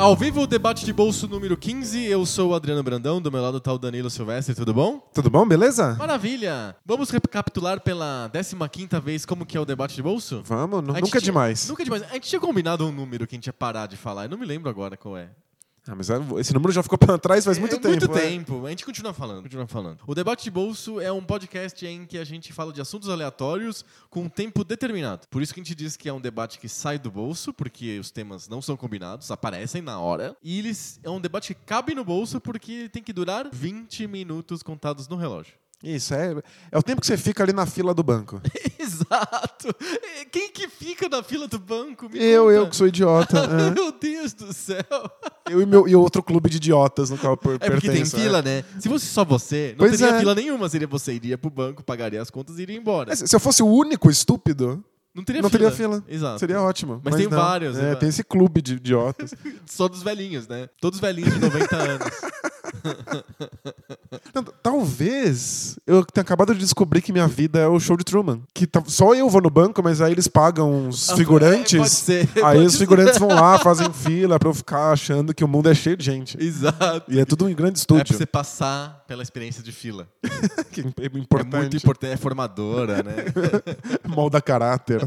Ao vivo, o debate de bolso número 15. Eu sou o Adriano Brandão, do meu lado tá o Danilo Silvestre, tudo bom? Tudo bom, beleza? Maravilha! Vamos recapitular pela 15ª vez como que é o debate de bolso? Vamos, nu- A gente nunca é tinha- demais. Nunca é demais. A gente tinha combinado um número que a gente ia parar de falar. Eu não me lembro agora qual é. Ah, mas é- esse número já ficou pra trás faz muito é, tempo. Muito é. tempo. A gente continua falando, continua falando. O Debate de Bolso é um podcast em que a gente fala de assuntos aleatórios com um tempo determinado. Por isso que a gente diz que é um debate que sai do bolso, porque os temas não são combinados, aparecem na hora. E eles é um debate que cabe no bolso porque tem que durar 20 minutos contados no relógio. Isso, é, é o tempo que você fica ali na fila do banco. Exato! Quem que fica na fila do banco? Me eu, conta. eu que sou idiota. é. Meu Deus do céu! Eu e, meu, e outro clube de idiotas no qual eu É porque tem pertenço, é. fila, né? Se fosse só você, não Pois teria é. fila nenhuma. Seria você iria pro banco, pagaria as contas e iria embora. É, Se se eu fosse o único estúpido, Não teria não fila. teria fila. Exato. Seria ótimo. Mas tem não. vários, É, né? tem esse clube de idiotas. Só dos velhinhos, né? Todos velhinhos de 90 anos. Talvez eu tenha acabado de descobrir que minha vida é o show de Truman. Que tá- só eu vou no banco, mas aí eles pagam uns Ah, figurantes. é, pode ser, aí pode os ser. figurantes vão lá, fazem fila pra eu ficar achando que o mundo é cheio de gente. Exato. E é tudo um grande É pra estúdio. você passar pela experiência de fila. que é É importante. muito importante, é formadora, né? Molda caráter.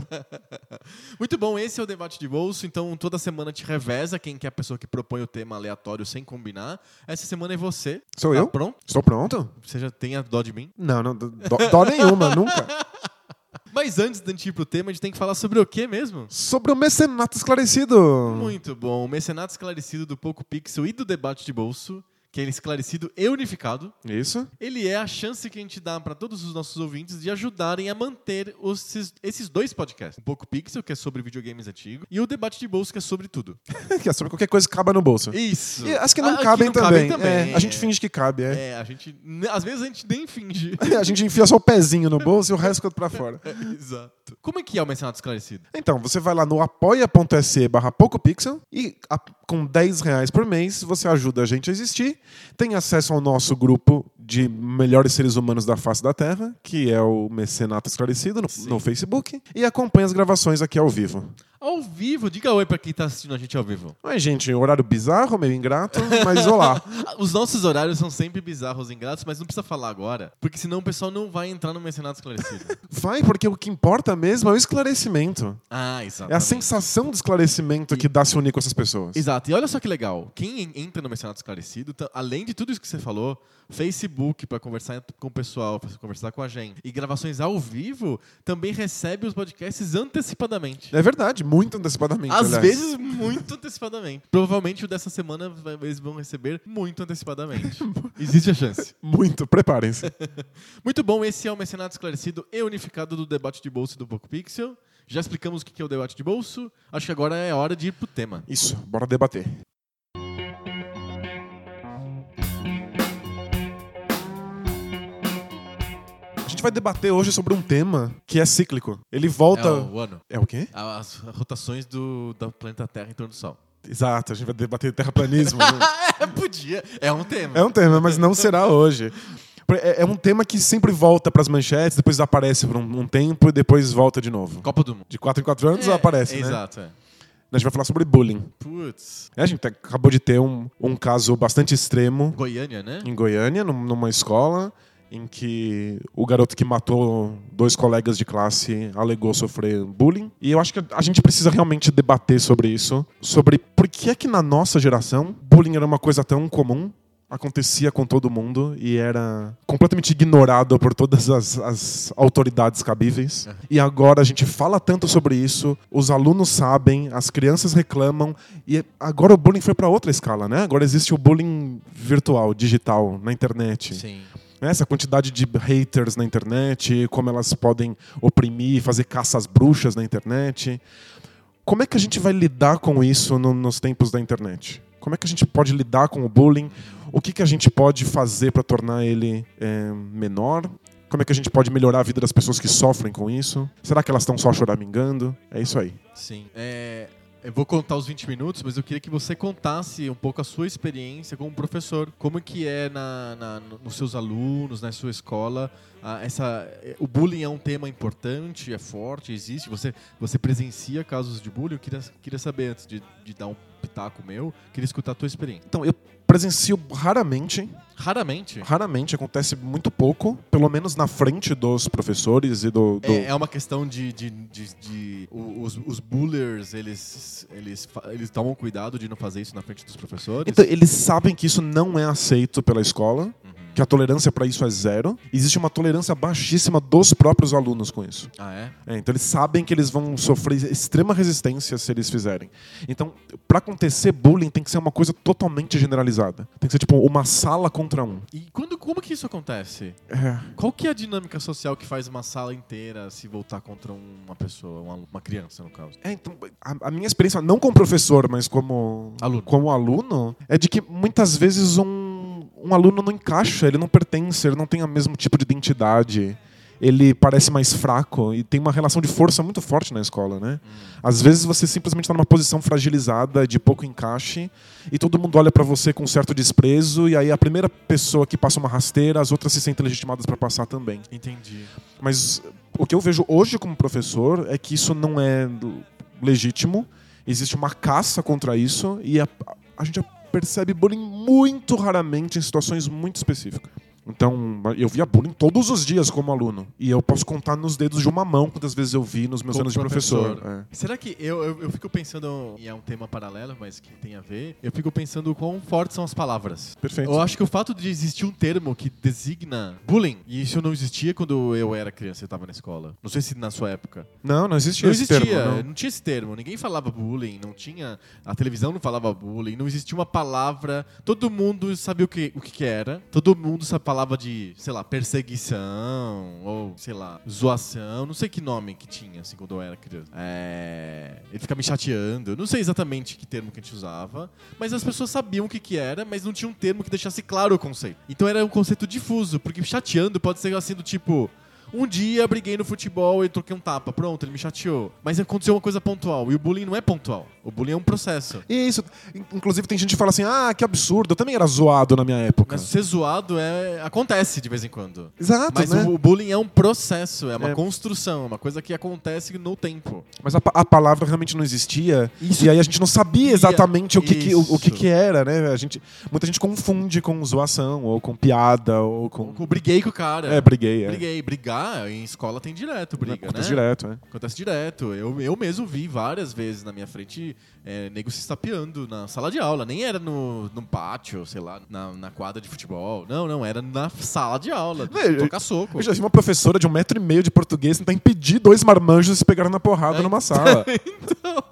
muito bom, esse é o debate de bolso. Então, toda semana te reveza quem que é a pessoa que propõe o tema aleatório sem combinar. Essa semana é você. Sou Tá eu? pronto? Estou pronto? Você já tem a dó de mim? Não, não. Dó, dó nenhuma, nunca. Mas antes da gente ir pro tema, a gente tem que falar sobre o quê mesmo? Sobre o mecenato esclarecido. Muito bom. O mecenato esclarecido do Poco Pixel e do debate de bolso, que é esclarecido e unificado. Isso? Ele é a chance que a gente dá para todos os nossos ouvintes de ajudarem a manter os- esses, dois podcasts. O Poco Pixel, que é sobre videogames antigos, e o Debate de Bolso, que é sobre tudo. que é sobre qualquer coisa que caba no bolso. Isso. E as que não Ah, cabem também. cabem É, a gente finge que cabe, é. É, a gente. Às vezes a gente nem finge. A gente enfia só o pezinho no bolso e o resto fica pra fora. Exato. Como é que é o mecenato esclarecido? Então, você vai lá no apoia.se barra PocoPixel e a- com 10 reais por mês você ajuda a gente a existir, tem acesso ao nosso grupo de melhores seres humanos da face da Terra, que é o Mecenato Esclarecido no, no Facebook, e acompanha as gravações aqui ao vivo. Ao vivo, diga oi pra quem tá assistindo a gente ao vivo. Mas, gente, horário bizarro, meio ingrato, mas olá. Os nossos horários são sempre bizarros e ingratos, mas não precisa falar agora, porque senão o pessoal não vai entrar no mecenato esclarecido. Vai, porque o que importa mesmo é o esclarecimento. ah, exato. É a sensação de esclarecimento que dá se unir com essas pessoas. Exato. E olha só que legal. Quem en- entra no Mecenato Esclarecido, tá- além de tudo isso que você falou, Facebook para conversar com o pessoal, pra conversar com a gente, e gravações ao vivo, também recebe os podcasts antecipadamente. É verdade, muito antecipadamente. Às aliás. vezes, muito antecipadamente. Provavelmente o dessa semana eles vão receber muito antecipadamente. Existe a chance. Muito, preparem-se. Muito bom, esse é o Mecenato Esclarecido e unificado do debate de bolso do Poco Pixel. Já explicamos o que é o debate de bolso. Acho que agora é hora de ir pro tema. Isso, bora debater. Vai debater hoje sobre um tema que é cíclico. Ele volta. É o ano. É o quê? As rotações do, do planeta Terra em torno do Sol. Exato, a gente vai debater terraplanismo. né? é, podia. É um tema. é um tema, mas não será hoje. É é um tema que sempre volta para as manchetes, depois desaparece por um, um tempo e depois volta de novo. Copa do Mundo. De 4 em 4 anos É, aparece, né? Exato, é. A gente vai falar sobre bullying. Putz. É, a gente acabou de ter um, um caso bastante extremo Goiânia, né? em Goiânia, num- numa escola, em que o garoto que matou dois colegas de classe alegou sofrer bullying. E eu acho que a gente precisa realmente debater sobre isso, sobre por que é que na nossa geração bullying era uma coisa tão comum, acontecia com todo mundo e era completamente ignorado por todas as, as autoridades cabíveis. E agora a gente fala tanto sobre isso, os alunos sabem, as crianças reclamam e agora o bullying foi para outra escala, né? Agora existe o bullying virtual, digital, na internet. Sim. Essa quantidade de haters na internet, como elas podem oprimir, fazer caça às bruxas na internet. Como é que a gente vai lidar com isso no- nos tempos da internet? Como é que a gente pode lidar com o bullying? O que, que a gente pode fazer para tornar ele é, menor? Como é que a gente pode melhorar a vida das pessoas que sofrem com isso? Será que elas estão só choramingando? É isso aí. Sim. É, eu vou contar os 20 minutos, mas eu queria que você contasse um pouco a sua experiência como professor. Como que é na, na- nos seus alunos, na sua escola, ah, essa, o bullying é um tema importante, é forte, existe. Você, você presencia casos de bullying? Eu queria, queria saber, antes de, de dar um pitaco meu, queria escutar a tua experiência. Então, eu presencio raramente. Raramente? Raramente, acontece muito pouco, pelo menos na frente dos professores e do. do... É, é, uma questão de. de, de, de os, os bullers, eles, eles, eles tomam cuidado de não fazer isso na frente dos professores? Então, eles sabem que isso não é aceito pela escola. Que a tolerância para isso é zero. Existe uma tolerância baixíssima dos próprios alunos com isso. Ah, é? é então eles sabem que eles vão sofrer extrema resistência se eles fizerem. Então, para acontecer bullying tem que ser uma coisa totalmente generalizada. Tem que ser tipo uma sala contra um. E quando, como que isso acontece? É. Qual que é a dinâmica social que faz uma sala inteira se voltar contra uma pessoa, uma, uma criança no caso? É, então, a, a, minha experiência não como professor, mas como aluno. como aluno, é de que muitas vezes um um aluno não encaixa, ele não pertence, ele não tem o mesmo tipo de identidade. Ele parece mais fraco e tem uma relação de força muito forte na escola, né? Hum. Às vezes você simplesmente está numa posição fragilizada, de pouco encaixe, e todo mundo olha para você com um certo desprezo, e aí a primeira pessoa que passa uma rasteira, as outras se sentem legitimadas para passar também. Entendi. Mas o que eu vejo hoje como professor é que isso não é legítimo, existe uma caça contra isso, e a, a gente percebe bullying muito raramente em situações muito específicas. Então, eu via bullying todos os dias como aluno. E eu posso contar nos dedos de uma mão quantas vezes eu vi nos meus como anos professor. de professor. É. Será que eu, eu, eu, fico pensando, e é um tema paralelo, mas que tem a ver, eu fico pensando quão fortes são as palavras. Perfeito. Eu acho que o fato de existir um termo que designa bullying, e isso não existia quando eu era criança, eu estava na escola. Não sei se na sua época. Não, não existia não esse existia, termo. Não. não tinha esse termo. Ninguém falava bullying, não tinha. A televisão não falava bullying, não existia uma palavra. Todo mundo sabia o que, o que era. Todo mundo falava de, sei lá, perseguição, ou, sei lá, zoação, não sei que nome que tinha, assim, quando eu era criança. É... Ele fica me chateando, não sei exatamente que termo que a gente usava, mas as pessoas sabiam o que que era, mas não tinha um termo que deixasse claro o conceito. Então era um conceito difuso, porque chateando pode ser assim do tipo, um dia briguei no futebol e troquei um tapa. Pronto, ele me chateou. Mas aconteceu uma coisa pontual. E o bullying não é pontual. O bullying é um processo. E isso. Inclusive, tem gente que fala assim: ah, que absurdo. Eu também era zoado na minha época. Mas ser zoado é... acontece de vez em quando. Exato. Mas né? o bullying é um processo, é uma é. construção, é uma coisa que acontece no tempo. Mas a, a palavra realmente não existia. Isso. E aí a gente não sabia exatamente o, que, que, o, o, que, que era, né? A gente, muita gente confunde com zoação, ou com piada, ou com. Ou briguei com o cara. É, briguei. É. Briguei. Brigar em escola tem direto briga, Acontece né? direto, é. Acontece direto. Eu, eu mesmo vi várias vezes na minha frente é, nego se estapeando na sala de aula. Nem era no, no pátio, sei lá, na, na quadra de futebol. Não, não, era na sala de aula. É, tocar soco. Eu já vi uma professora de um metro e meio de português tentar impedir dois marmanjos de se pegarem na porrada é, numa sala. então...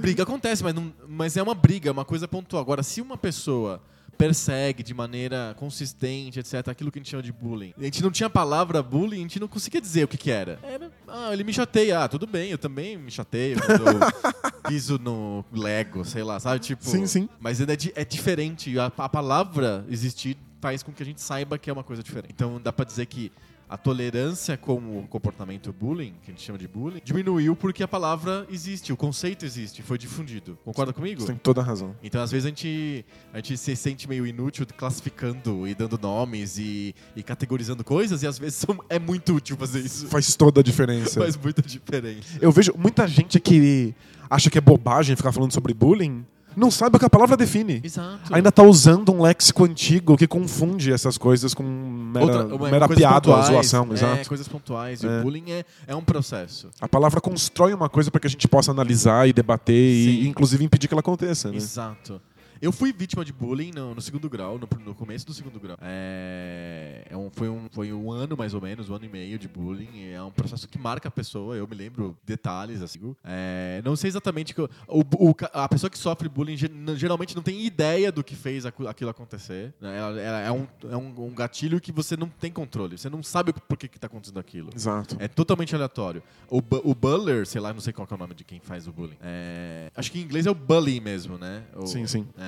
briga acontece, mas, não, mas é uma briga, é uma coisa pontual. Agora, se uma pessoa persegue de maneira consistente, etc. Aquilo que a gente chama de bullying. A gente não tinha a palavra bullying, a gente não conseguia dizer o que, que era. Era, ah, ele me chateia. Ah, tudo bem, eu também me chateio quando eu piso no Lego, sei lá, sabe? Tipo, sim, sim. Mas é, é diferente. A, a palavra existir faz com que a gente saiba que é uma coisa diferente. Então dá para dizer que a tolerância com o comportamento bullying, que a gente chama de bullying, diminuiu porque a palavra existe, o conceito existe, foi difundido. Concorda comigo? Você tem toda a razão. Então, às vezes, a gente, a gente se sente meio inútil classificando e dando nomes e, e categorizando coisas, e às vezes são, é muito útil fazer isso. Faz toda a diferença. Faz muita diferença. Eu vejo muita gente que acha que é bobagem ficar falando sobre bullying, não sabe o que a palavra define. Exato. Ainda está usando um léxico antigo que confunde essas coisas com mera, Outra, mera piada ou zoação. É, exato. coisas pontuais. E é. o bullying é, é um processo. A palavra constrói uma coisa para que a gente possa analisar e debater Sim. e, inclusive, impedir que ela aconteça. Né? Exato. Eu fui vítima de bullying no, no segundo grau, no, no, começo do segundo grau. É, é um, foi, um, foi um ano, mais ou menos, um ano e meio de bullying. É um processo que marca a pessoa, eu me lembro detalhes, assim. É, não sei exatamente... Que, o, o, a pessoa que sofre bullying geralmente não tem ideia do que fez aquilo acontecer. É, é, um, é um, um, gatilho que você não tem controle. Você não sabe por que está acontecendo aquilo. Exato. É totalmente aleatório. O, o buller, sei lá, não sei qual é o nome de quem faz o bullying. É, acho que em inglês é o bully mesmo, né? O, sim, sim. É,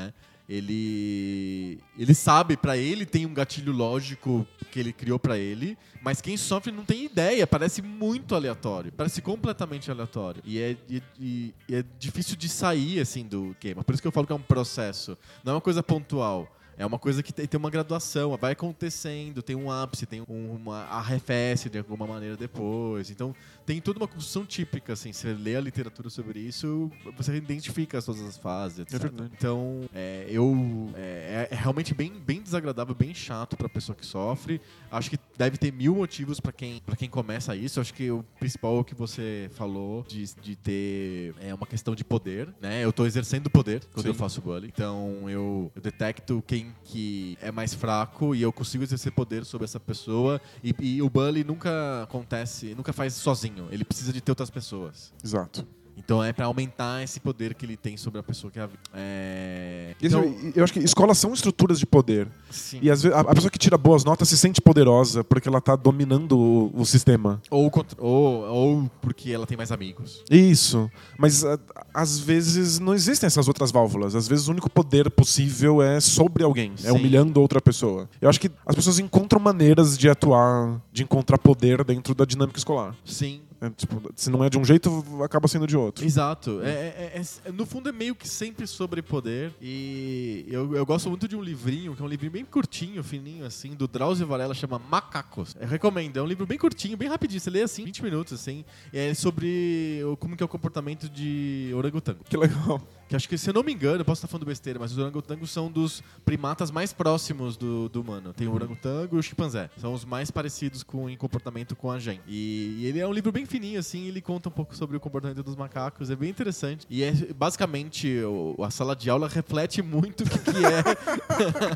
ele ele sabe, para ele tem um gatilho lógico que ele criou para ele, mas quem sofre não tem ideia, parece muito aleatório, parece completamente aleatório. E é, e, e é difícil de sair assim do queima. Por isso que eu falo que é um processo, não é uma coisa pontual. É uma coisa que tem, uma graduação, vai acontecendo, tem um ápice, tem um, uma arrefece de alguma maneira depois. Então, tem toda uma construção típica, assim. Você lê a literatura sobre isso, você identifica todas as fases, etc. É verdade. Então, é, eu. É, é realmente bem, bem desagradável, bem chato pra pessoa que sofre. Acho que deve ter mil motivos pra quem, pra quem começa isso. Acho que o principal é o que você falou, de, de ter é, uma questão de poder, né? Eu tô exercendo poder quando Sim. eu faço bullying. Então, eu, eu detecto quem que é mais fraco e eu consigo exercer poder sobre essa pessoa. E, e o bullying nunca acontece, nunca faz sozinho. Ele precisa de ter outras pessoas. Exato. Então é pra aumentar esse poder que ele tem sobre a pessoa que é a. É... Então, eu acho que escolas são estruturas de poder. sim. E às vezes a pessoa que tira boas notas se sente poderosa porque ela tá dominando o, o sistema. Ou, ou, ou porque ela tem mais amigos. Isso. Mas a- às vezes não existem essas outras válvulas. Às vezes o único poder possível é sobre alguém, é Sim. humilhando outra pessoa. Eu acho que as pessoas encontram maneiras de atuar, de encontrar poder dentro da dinâmica escolar. Sim. É, tipo, se não é de um jeito, acaba sendo de outro. Exato. É, é- é- no fundo é meio que sempre sobre poder. E eu, eu gosto muito de um livrinho, que é um livrinho bem curtinho, fininho, assim, do Drauzio Varela, chama Macacos. Eu recomendo. É um livro bem curtinho, bem rapidinho. Você lê assim, 20 minutos, assim. E é sobre o- como que é o comportamento de orangotango. Que legal. Que acho que, se eu não me engano, eu posso estar falando besteira, mas os orangotangos são dos primatas mais próximos do, do humano. Tem o orangotango e o chimpanzé. São os mais parecidos com, em comportamento com a gente. E, e ele é um livro bem fininho, assim, ele conta um pouco sobre o comportamento dos macacos. É bem interessante. E é basicamente o- a sala de aula reflete muito o que, que é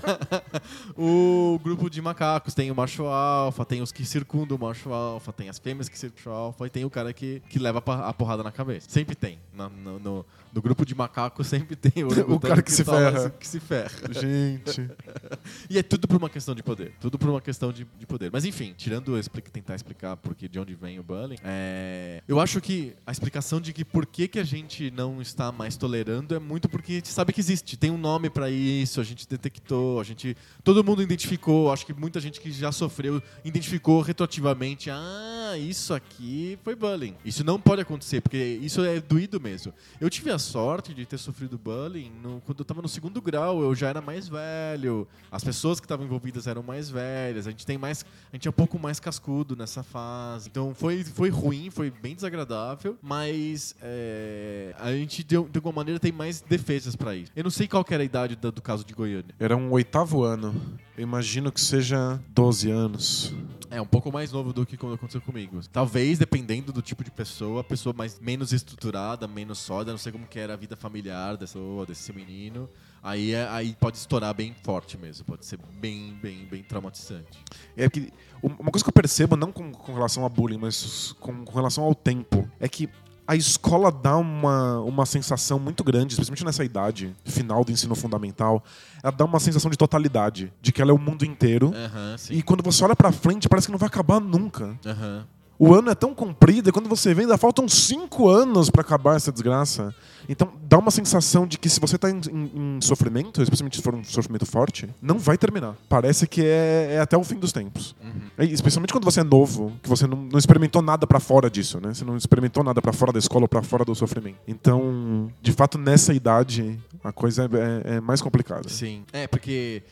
o grupo de macacos. Tem o macho alfa, tem os que circundam o macho alfa, tem as fêmeas que circundam o alfa e tem o cara que, que leva a porrada na cabeça. Sempre tem. No, no- no grupo de macacos sempre tem o, orangotango cara que se toma- ferra. Que se ferra. Gente. E é tudo por uma questão de poder. Tudo por uma questão de, de poder. Mas enfim, tirando eu expli- tentar explicar porque de onde vem o bullying, é, eu acho que a explicação de que por que, que a gente não está mais tolerando é muito porque a gente sabe que existe. Tem um nome pra isso, a gente detectou, a gente. Todo mundo identificou. Acho que muita gente que já sofreu identificou retroativamente. Ah, isso aqui foi bullying. Isso não pode acontecer, porque isso é doído mesmo. Eu tive a sorte de ter sofrido bullying no- quando eu tava no segundo grau, eu já era mais velho, as pessoas que estavam envolvidas eram mais velhas, a gente tem mais. A gente é um pouco mais cascudo nessa fase. Então foi, foi ruim, foi bem desagradável, mas é, a gente de, de alguma maneira tem mais defesas pra isso. Eu não sei qual era a idade da- do caso de Goiânia. Era um oitavo ano. Eu imagino que seja 12 anos. É um pouco mais novo do que quando aconteceu comigo. Talvez, dependendo do tipo de pessoa, a pessoa mais menos estruturada, menos sólida, não sei como que era a vida familiar dessa desse menino. Aí, é- aí pode estourar bem forte mesmo, pode ser bem, bem, bem traumatizante. É que um- uma coisa que eu percebo, não com, com relação a bullying, mas com, com relação ao tempo, é que a escola dá uma, uma sensação muito grande, especialmente nessa idade final do ensino fundamental, ela dá uma sensação de totalidade, de que ela é o mundo inteiro. Sim. E quando você olha pra frente, parece que não vai acabar nunca. Aham. O ano é tão comprido e quando você vê, ainda faltam cinco anos pra acabar essa desgraça. Então dá uma sensação de que se você tá em, em- em sofrimento, especialmente se for um sofrimento forte, não vai terminar. Parece que é, é até o fim dos tempos. Uhum. E especialmente quando você é novo, que você não, não experimentou nada pra fora disso, né? Você não experimentou nada pra fora da escola ou pra fora do sofrimento. Então, de fato, nessa idade, a coisa é, é- é mais complicada. Sim. É, porque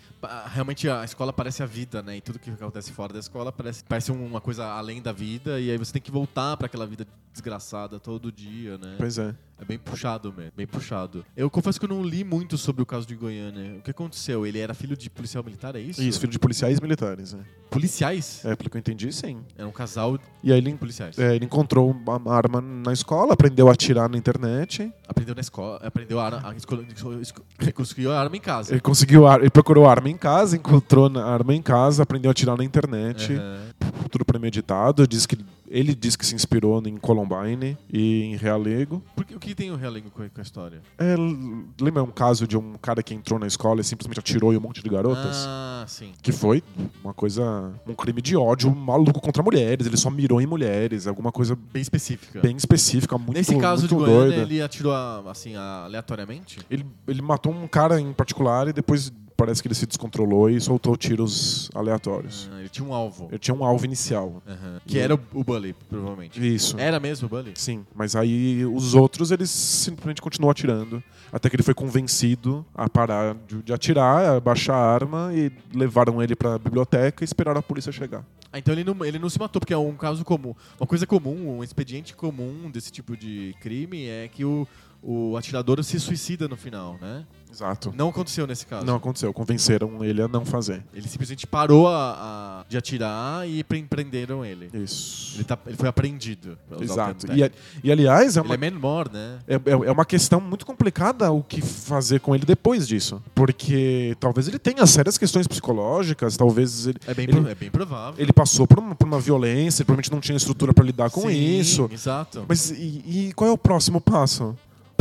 realmente a escola parece a vida, né? E tudo que acontece fora da escola parece, parece uma coisa além da vida. E aí você tem que voltar pra aquela vida desgraçada todo dia, né? Pois é. É bem puxado mesmo, bem puxado. Eu confesso que eu não li muito sobre o caso de Goiânia. O que aconteceu? Ele era filho de policial militar, é isso? Isso, filho de policiais militares. né? Policiais? É, pelo que eu entendi, sim. Era um casal E aí ele, de policiais. é, ele encontrou uma arma na escola, aprendeu a atirar na internet. Aprendeu na escola, aprendeu a, arma- a escola, esco- esco- ele conseguiu a arma em casa. Ele conseguiu, ar- ele procurou arma em casa, encontrou a arma em casa, aprendeu a atirar na internet. Aham. Tudo premeditado. Diz que ele diz que se inspirou em Columbine e em Realego. Porque o que tem o realengo com, a história? É, lembra um caso de um cara que entrou na escola e simplesmente atirou em um monte de garotas? Ah, sim. Que foi uma coisa. um crime de ódio maluco contra mulheres. Ele só mirou em mulheres, alguma coisa Bem específica. bem específica, muito Nesse caso de muito Goiânia, doida. ele atirou assim, aleatoriamente? Ele, ele matou um cara em particular e depois parece que ele se descontrolou e soltou tiros aleatórios. Ah, ele tinha um alvo. Ele tinha um alvo inicial. Aham. Que era o, o Bully, provavelmente. Isso. Era mesmo o Bully? Sim, mas aí os outros eles simplesmente continuam atirando. Até que ele foi convencido a parar de, de atirar, a baixar a arma e levaram ele pra biblioteca e esperaram a polícia chegar. Ah, então ele não, ele não se matou, porque é um caso comum. Uma coisa comum, um expediente comum desse tipo de crime é que o, o atirador se suicida no final, né? Exato. Não aconteceu nesse caso. Não aconteceu, convenceram ele a não fazer. Ele simplesmente parou a- a- de atirar e pre- prenderam ele. Isso. Ele, tá- ele foi apreendido. Exato. termo E, e, aliás, é Ele uma, é menor, né? é, é- é uma questão muito complicada o que fazer com ele depois disso. Porque talvez ele tenha sérias questões psicológicas, talvez ele, É bem, ele, é bem provável. ele passou por uma, por uma violência, ele provavelmente não tinha estrutura para lidar com Sim, isso. Exato. Mas e, e qual é o próximo passo?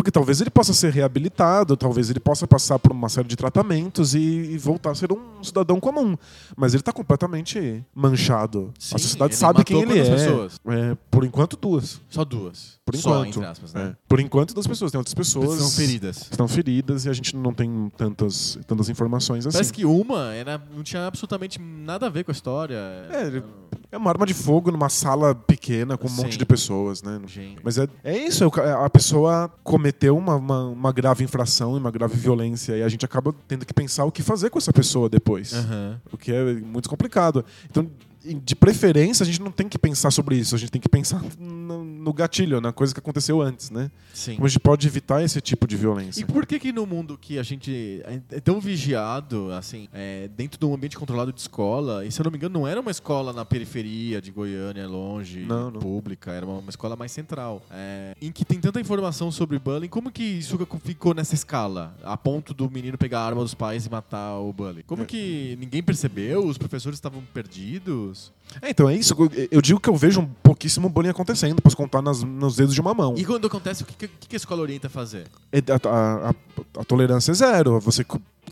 Porque talvez ele possa ser reabilitado, talvez ele possa passar por uma série de tratamentos e, e voltar a ser um cidadão comum. Mas ele está completamente manchado. Sim, a sociedade sabe quem ele é. pessoas? É, Por enquanto, duas. Só duas. Por Só, enquanto. entre aspas, né? É. Por enquanto, duas pessoas. Tem outras pessoas. São feridas. Estão feridas e a gente não tem tantas, tantas informações assim. Parece que uma era, não tinha absolutamente nada a ver com a história. É, ele- É uma arma de fogo numa sala pequena com um Sim. monte de pessoas, né? Mas é, é isso, é a pessoa cometeu uma, uma, uma grave infração e uma grave violência e a gente acaba tendo que pensar o que fazer com essa pessoa depois. Aham. O que é muito complicado. Então, de preferência, a gente não tem que pensar sobre isso, a gente tem que pensar no, no gatilho, na coisa que aconteceu antes, né? Sim. Como a gente pode evitar esse tipo de violência. E por que que no mundo que a gente é tão vigiado, assim, é, dentro de um ambiente controlado de escola, e se eu não me engano não era uma escola na periferia de Goiânia, longe, Não, não. pública, era uma, uma escola mais central, é, em que tem tanta informação sobre bullying, como que isso ficou nessa escala, a ponto do menino pegar a arma dos pais e matar o bully? Como É. que ninguém percebeu? Os professores estavam perdidos? É, então é isso. Eu- digo que eu vejo um pouquíssimo bullying acontecendo, posso contar nas- nos dedos de uma mão. E quando acontece, o que, que, que a escola orienta a fazer? É, A, a- a- a tolerância é zero. Você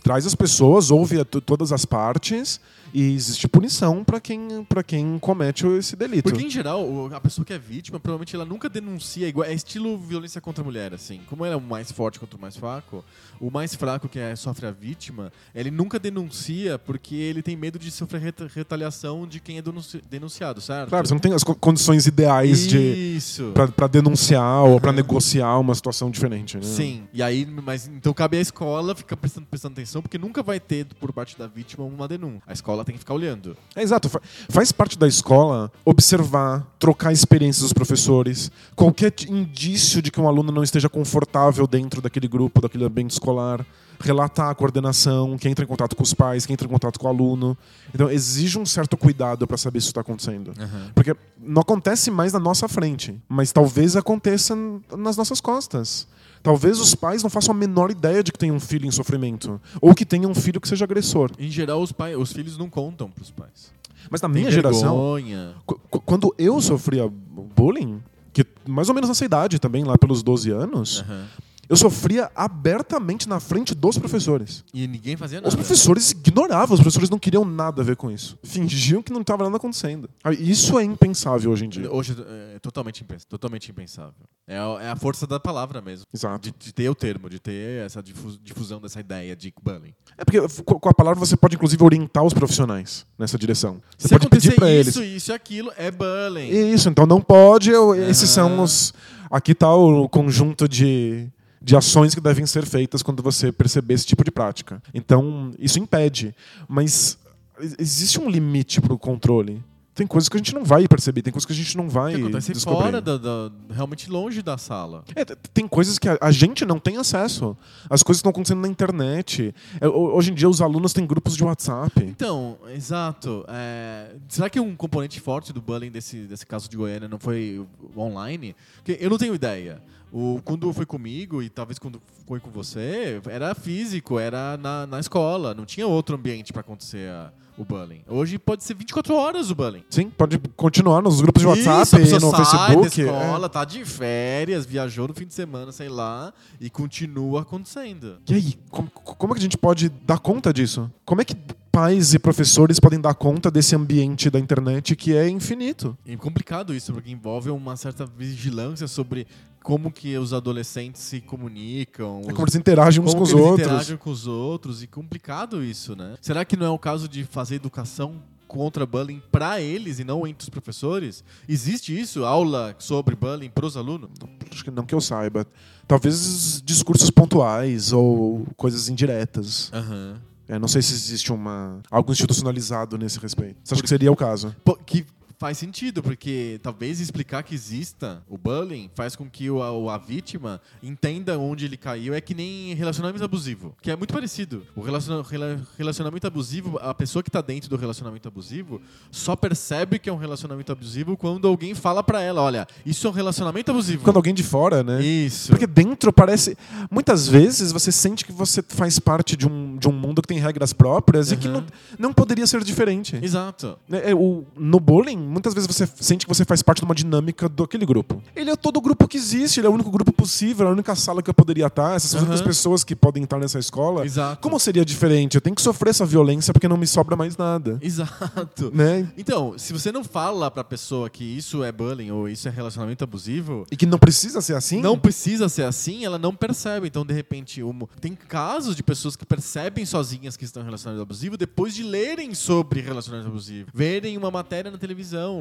traz as pessoas, ouve todas as partes e existe punição para quem, pra quem comete esse delito. Porque, em geral, a pessoa que é vítima, provavelmente ela nunca denuncia. Igual, é estilo violência contra a mulher, assim. Como ela é o mais forte contra o mais fraco, o mais fraco que é, sofre a vítima, ele nunca denuncia porque ele tem medo de sofrer reta- retaliação de quem é denunci- denunciado, certo? Claro, você não tem as co- condições ideais de Isso. pra, pra denunciar ou pra negociar uma situação diferente. Né? Sim. E aí, mas então cabe à escola ficar prestando, prestando atenção, porque nunca vai ter, por parte da vítima, uma denúncia. A escola tem que ficar olhando. É exato. Fa- Faz parte da escola observar, trocar experiências dos professores, qualquer indício de que um aluno não esteja confortável dentro daquele grupo, daquele ambiente escolar, relatar a coordenação, quem entra em contato com os pais, quem entra em contato com o aluno. Então exige um certo cuidado para saber se isso está acontecendo. Porque não acontece mais na nossa frente, mas talvez aconteça nas nossas costas. Talvez os pais não façam a menor ideia de que tem um filho em sofrimento. Ou que tenha um filho que seja agressor. Em geral, os, pais, os filhos não contam pros pais. Mas na Tem minha geração, vergonha. Qu- Quando eu sofria bullying, que mais ou menos nessa idade também, lá pelos 12 anos, Aham. Eu sofria abertamente na frente dos professores. E ninguém fazia nada. Os professores ignoravam, os professores não queriam nada a ver com isso. Fingiam que não estava nada acontecendo. Ah, Isso é impensável hoje em dia. Hoje é totalmente, impens totalmente impensável. É a, é a força da palavra mesmo. Exato. De, de ter o termo, de ter essa difu- difusão dessa ideia de bullying. É porque com a palavra você pode inclusive orientar os profissionais nessa direção. Você Se pode acontecer pedir para eles. isso, isso e aquilo, é bullying. Isso, então não pode. eu- Esses são os. Aqui está o conjunto de, de ações que devem ser feitas quando você perceber esse tipo de prática. Então, isso impede. Mas ex- existe um limite para o controle. Tem coisas que a gente não vai perceber, tem coisas que a gente não vai que acontece descobrir. fora, da, da- realmente longe da sala. É, tem coisas que a, a gente não tem acesso. As coisas estão acontecendo na internet. É, ho- hoje em dia, os alunos têm grupos de WhatsApp. Então, exato. É, será que um componente forte do bullying desse, desse caso de Goiânia não foi o online? Porque eu não tenho ideia. O, quando foi comigo e talvez quando foi com você, era físico, era na, na escola, não tinha outro ambiente para acontecer a- o bullying. Hoje pode ser 24 horas o bullying. Sim, pode continuar nos grupos de WhatsApp Isso, a pessoa e no sai Facebook. da é. escola, tá de férias, viajou no fim de semana, sei lá, e continua acontecendo. E aí, como, como é que a gente pode dar conta disso? Como é que pais e professores podem dar conta desse ambiente da internet que é infinito? É complicado isso, porque envolve uma certa vigilância sobre como que os adolescentes se comunicam. É os- como eles interagem uns com os outros. interagem com os outros e complicado isso, né? Será que não é o caso de fazer educação contra bullying para eles e não entre os professores? Existe isso? Aula sobre bullying para os alunos? Acho que não que eu saiba. Talvez discursos pontuais ou coisas indiretas. Aham. É, não sei se existe uma algo institucionalizado nesse respeito. Você acha que seria o caso? Que faz sentido, porque talvez explicar que exista o bullying faz com que o, a, a vítima entenda onde ele caiu. É que nem relacionamento abusivo, que é muito parecido. O relaciona- rela- relacionamento abusivo, a pessoa que tá dentro do relacionamento abusivo só percebe que é um relacionamento abusivo quando alguém fala pra ela: olha, isso é um relacionamento abusivo. Quando alguém de fora, né? Isso. Porque dentro parece. Muitas vezes você sente que você faz parte de um, de um mundo que tem regras próprias e que Uhum. não, não poderia ser diferente. Exato. É, é, o- no bullying, muitas vezes você sente que você faz parte de uma dinâmica daquele grupo. Ele é todo o grupo que existe, ele é o único grupo possível, é a única sala que eu poderia estar, essas são as Uhum. únicas pessoas que podem estar nessa escola. Exato. Como seria diferente? Eu tenho que sofrer essa violência porque não me sobra mais nada. Exato. Né? Então, se você não fala pra pessoa que isso é bullying ou isso é relacionamento abusivo, E que não precisa ser assim? não precisa ser assim, ela não percebe. Então, de repente, tem casos de pessoas que percebem sozinhas que estão em relacionamento abusivo depois de lerem sobre relacionamento abusivo. Verem uma matéria na televisão,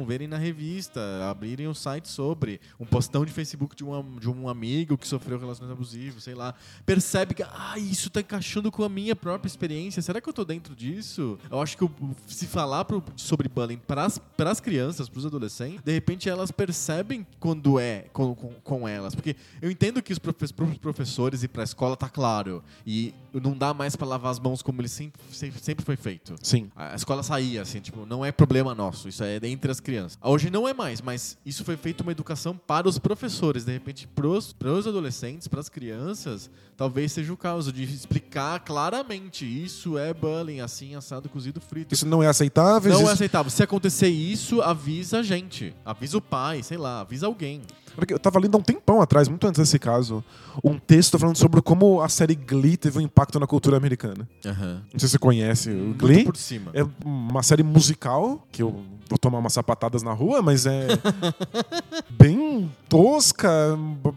verem na revista, abrirem um site sobre, um postão de Facebook de um, de um amigo que sofreu relacionamento abusivo, sei lá. Percebe que, ah, isso tá encaixando com a minha própria experiência. Será que eu tô dentro disso? Eu acho que se falar pro- sobre bullying pras, pras crianças, pros adolescentes, de repente elas percebem quando é com, com, com elas. Porque eu entendo que os profe- pros professores e pra escola tá claro. E não dá mais pra lavar as mãos como ele sempre, sempre, sempre foi feito. Sim. A escola saía, assim, tipo, não é problema nosso, isso é entre as crianças. Hoje não é mais, mas isso foi feito uma educação para os professores. De repente, pros, pros adolescentes, pras crianças, talvez seja o caso de explicar claramente isso é bullying, assim, assado, cozido, frito. Isso não é aceitável? Não é existe- aceitável. Se acontecer isso, avisa a gente. Avisa o pai, sei lá, avisa alguém. Porque Eu tava lendo há um tempão atrás, muito antes desse caso, um texto falando sobre como a série Glee teve um impacto na cultura americana. Aham. Não sei se você conhece o Muito Glee. por cima. É uma série musical, que eu vou tomar umas sapatadas na rua, mas é bem tosca,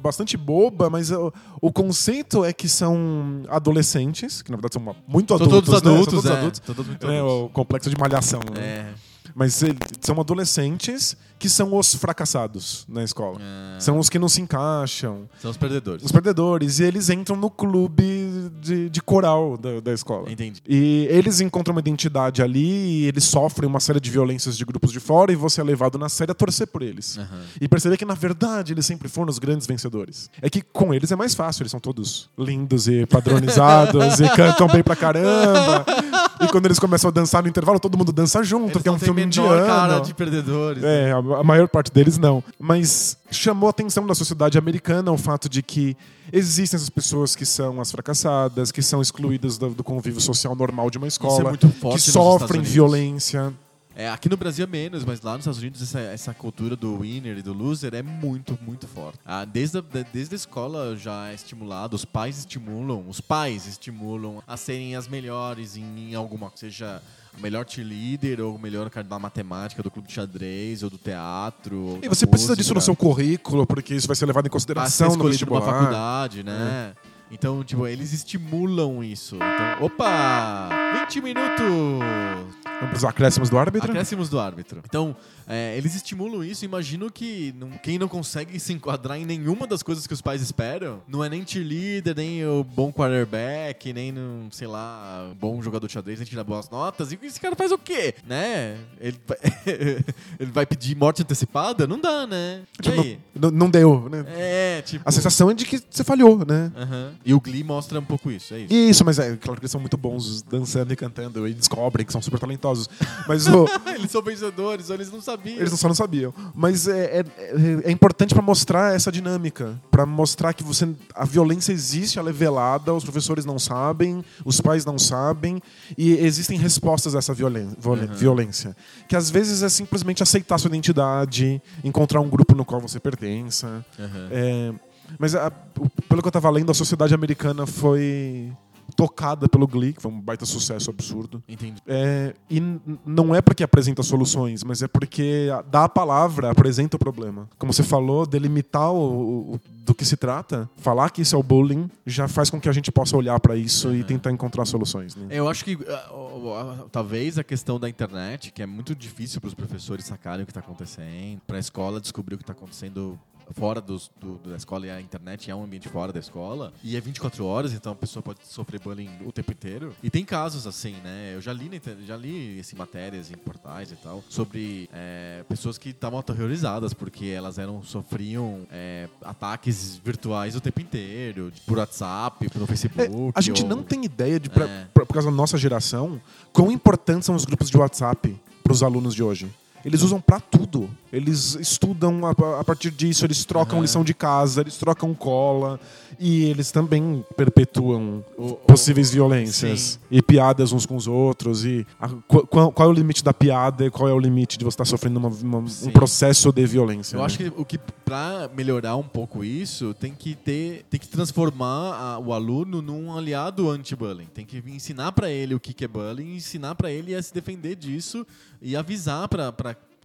bastante boba, mas o, o conceito é que são adolescentes, que na verdade são muito São adultos, todos né? adultos, São todos é. adultos. Todos muito É, adultos. o complexo de malhação. né? É. Mas eles são adolescentes que são os fracassados na escola. Ah, São os que não se encaixam, São os perdedores. os perdedores. E eles entram no clube de, de coral da, da escola. Entendi. E eles encontram uma identidade ali, e eles sofrem uma série de violências de grupos de fora, e você é levado na série a torcer por eles. Aham. E perceber que, na verdade, eles sempre foram os grandes vencedores. É que com eles é mais fácil, eles são todos lindos e padronizados, e cantam bem pra caramba. E quando eles começam a dançar no intervalo, todo mundo dança junto, Eles porque é um filme indiano. cara de perdedores. É, a a maior parte deles não. Mas chamou a atenção da sociedade americana o fato de que existem essas pessoas que são as fracassadas, que são excluídas do, do convívio social normal de uma escola, muito forte que sofrem violência. É, aqui no Brasil é menos, mas lá nos Estados Unidos essa, essa cultura do winner e do loser é muito, muito forte. Ah, desde, a, desde a escola já é estimulado, os pais estimulam, os pais estimulam a serem as melhores em, em alguma, seja a melhor cheerleader ou o melhor cara da matemática, do clube de xadrez ou do teatro. ou E você precisa disso no seu currículo, porque isso vai ser levado em consideração no pra vestibular. faculdade, né? Então, tipo, eles estimulam isso. Então, opa! 20 minutos! Pros acréscimos do árbitro? Acréscimos do árbitro. Então, é, eles estimulam isso. Imagino que não- quem não consegue se enquadrar em nenhuma das coisas que os pais esperam, não é nem cheerleader, nem o bom quarterback, nem, no, sei lá, bom jogador de xadrez, nem tirar boas notas. E esse cara faz o quê? Né? Ele vai, ele vai pedir morte antecipada? Não dá, né? E Tipo, não, não deu, né? É, tipo... A sensação é de que você falhou, né? Aham. E o Glee mostra um pouco isso, é isso. Isso, mas é claro que eles são muito bons dançando e cantando e descobrem que são super talentosos. Mas o, eles são vencedores, eles não sabiam. eles só não sabiam. Mas é, é, é importante para mostrar essa dinâmica, para mostrar que você a violência existe, ela é velada, os professores não sabem, os pais não sabem e existem respostas a essa violen- violência, que às vezes é simplesmente aceitar sua identidade, encontrar um grupo no qual você pertença. É, mas a- pelo que eu tava lendo, a sociedade americana foi tocada pelo Glee, que foi um baita sucesso absurdo. Entendi. É, e não é porque apresenta soluções, mas é porque dá a palavra, apresenta o problema. Como você falou, delimitar o, o- do que se trata, falar que isso é o bullying, já faz com que a gente possa olhar para isso e tentar encontrar soluções. Né? Eu acho que ah, talvez a questão da internet, que é muito difícil para os professores sacarem o que está acontecendo, para a escola descobrir o que está acontecendo fora dos- do, da escola e a internet é um ambiente fora da escola e é 24 horas, então a pessoa pode sofrer bullying o tempo inteiro. E tem casos assim, né? Eu já li, já li assim, matérias em portais e tal sobre é, pessoas que estavam aterrorizadas porque elas eram sofriam é, ataques virtuais o tempo inteiro, por WhatsApp, pelo Facebook. A gente ou- não tem ideia de, pra- É. pra- por causa da nossa geração, quão importantes são os grupos de WhatsApp para os alunos de hoje. Eles usam pra tudo. Eles estudam a, a partir disso, eles trocam Aham. lição de casa, eles trocam cola e eles também perpetuam O- possíveis o- violências sim. e piadas uns com os outros e a- qu- qual, qual é o limite da piada e qual é o limite de você estar sofrendo uma- uma- um processo de violência. Eu né? acho que o que para melhorar um pouco isso, tem que ter, tem que transformar a- o aluno num aliado anti-bullying. Tem que ensinar pra ele o que que é bullying, ensinar pra ele a se defender disso e avisar pra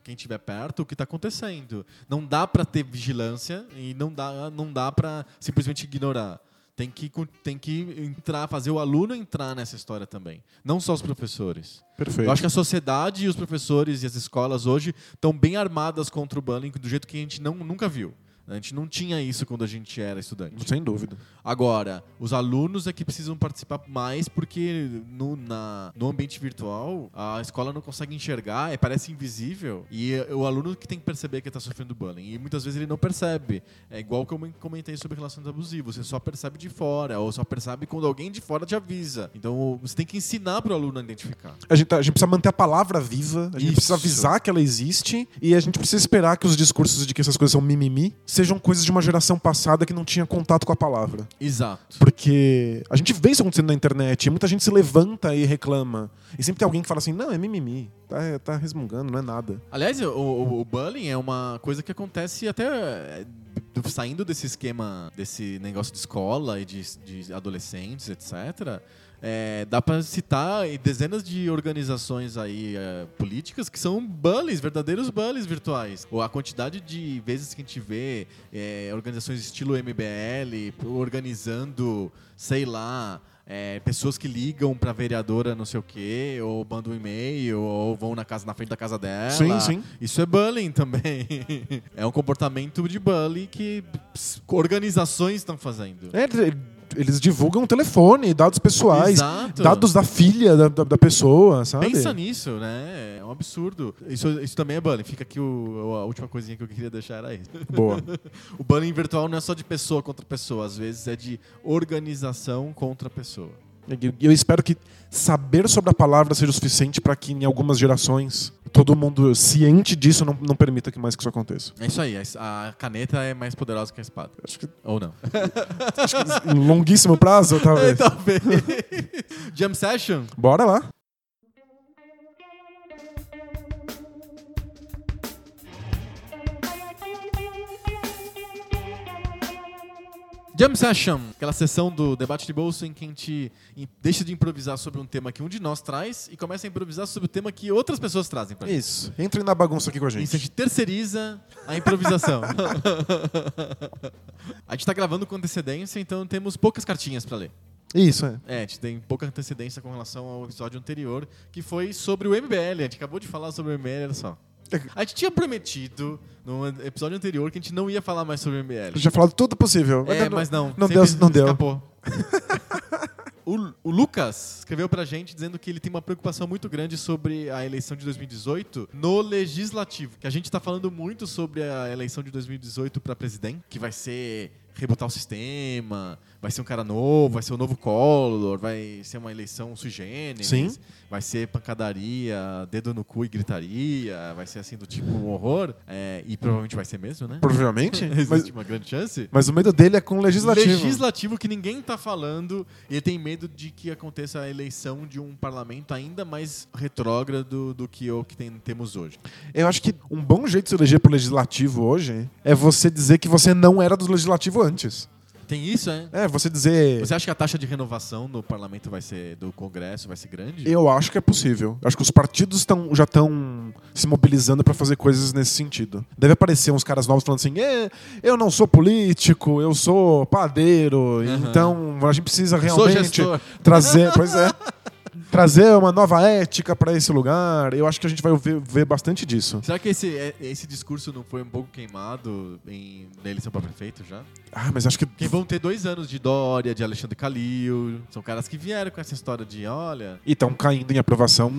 quem estiver perto o que está acontecendo. Não dá pra ter vigilância e não dá não dá para simplesmente ignorar. Tem que, tem que entrar, fazer o aluno entrar nessa história também. Não só os professores. Perfeito. Eu acho que a sociedade e os professores e as escolas hoje estão bem armadas contra o bullying do jeito que a gente não, nunca viu. A gente não tinha isso quando a gente era estudante. Sem dúvida. Agora, os alunos é que precisam participar mais porque no, na- no ambiente virtual a escola não consegue enxergar, é, parece invisível. E é o aluno que tem que perceber que está sofrendo bullying. E muitas vezes ele não percebe. É igual que eu comentei sobre relações abusivas. Você só percebe de fora, ou só percebe quando alguém de fora te avisa. Então você tem que ensinar para o aluno a identificar. A gente, tá- a gente precisa manter a palavra viva, a gente Isso. precisa avisar que ela existe e a gente precisa esperar que os discursos de que essas coisas são mimimi sejam coisas de uma geração passada que não tinha contato com a palavra. Exato. Porque a gente vê isso acontecendo na internet e muita gente se levanta e reclama. E sempre tem alguém que fala assim: não, é mimimi, tá, tá resmungando, não é nada. Aliás, o, o, o bullying é uma coisa que acontece até é, do- saindo desse esquema, desse negócio de escola e de, de adolescentes, etc. é, dá pra citar dezenas de organizações aí é, políticas que são bullies, verdadeiros bullies virtuais. Ou a quantidade de vezes que a gente vê é, organizações estilo MBL organizando, sei lá, é, pessoas que ligam pra vereadora não sei o quê, ou mandam um e-mail, ou vão na casa na frente da casa dela. Sim, sim. Isso é bullying também. é um comportamento de bullying que ps, organizações estão fazendo. É, eles- divulgam o telefone, dados pessoais, Exato. dados da filha da, da, da pessoa, sabe? Pensa nisso, né? É um absurdo. Isso, isso também é bullying. Fica aqui o- a última coisinha que eu queria deixar era isso. Boa. O bullying virtual não é só de pessoa contra pessoa, às vezes é de organização contra pessoa. E eu espero que saber sobre a palavra seja o suficiente para que em algumas gerações todo mundo ciente disso não, não permita que mais que isso aconteça. É isso aí, a caneta é mais poderosa que a espada. Acho que Ou não. em longuíssimo prazo, talvez. Talvez. Jam session? Bora lá. Jam Session, aquela sessão do debate de bolso em que a gente deixa de improvisar sobre um tema que um de nós traz e começa a improvisar sobre o tema que outras pessoas trazem pra gente. Isso. Entrem na bagunça aqui com a Isso, a gente. gente terceiriza a improvisação. a gente tá gravando com antecedência, então temos poucas cartinhas pra ler. Isso, é. É, a gente tem pouca antecedência com relação ao episódio anterior, que foi sobre o MBL. A gente acabou de falar sobre o MBL, olha só. A gente tinha prometido no episódio anterior que a gente não ia falar mais sobre o MBL. Já falado tudo possível. É, mas não. Não sempre deu, não deu. Escapou. o, o Lucas escreveu pra gente dizendo que ele tem uma preocupação muito grande sobre a eleição de 2018 no legislativo. Que a gente tá falando muito sobre a eleição de 2018 pra presidente, que vai ser rebutar o sistema, vai ser um cara novo, vai ser o novo Collor, vai ser uma eleição sui generis, Sim. vai ser pancadaria, dedo no cu e gritaria, vai ser assim do tipo um horror, é, e provavelmente vai ser mesmo, né? Provavelmente. Existe mas, uma grande chance. mas o medo dele é com o legislativo. Legislativo que ninguém tá falando e ele tem medo de que aconteça a eleição de um parlamento ainda mais retrógrado do que o que tem- temos hoje. Eu acho que um bom jeito de se eleger pro legislativo hoje é você dizer que você não era do legislativo antes. Tem isso, é? É, você dizer. Você acha que a taxa de renovação no parlamento vai ser do Congresso vai ser grande? Eu acho que é possível. Acho que os partidos tão, já estão se mobilizando para fazer coisas nesse sentido. Deve aparecer uns caras novos falando assim: "É, eu não sou político, eu sou padeiro, Aham. então a gente precisa realmente trazer, pois é, trazer uma nova ética para esse lugar. Eu acho que a gente vai ver, ver bastante disso. Será que esse, é- esse discurso não foi um pouco queimado em, na eleição para prefeito já? Ah, mas acho que vão ter dois anos de Dória, de Alexandre Calil. São caras que vieram com essa história de, olha... e estão caindo em aprovação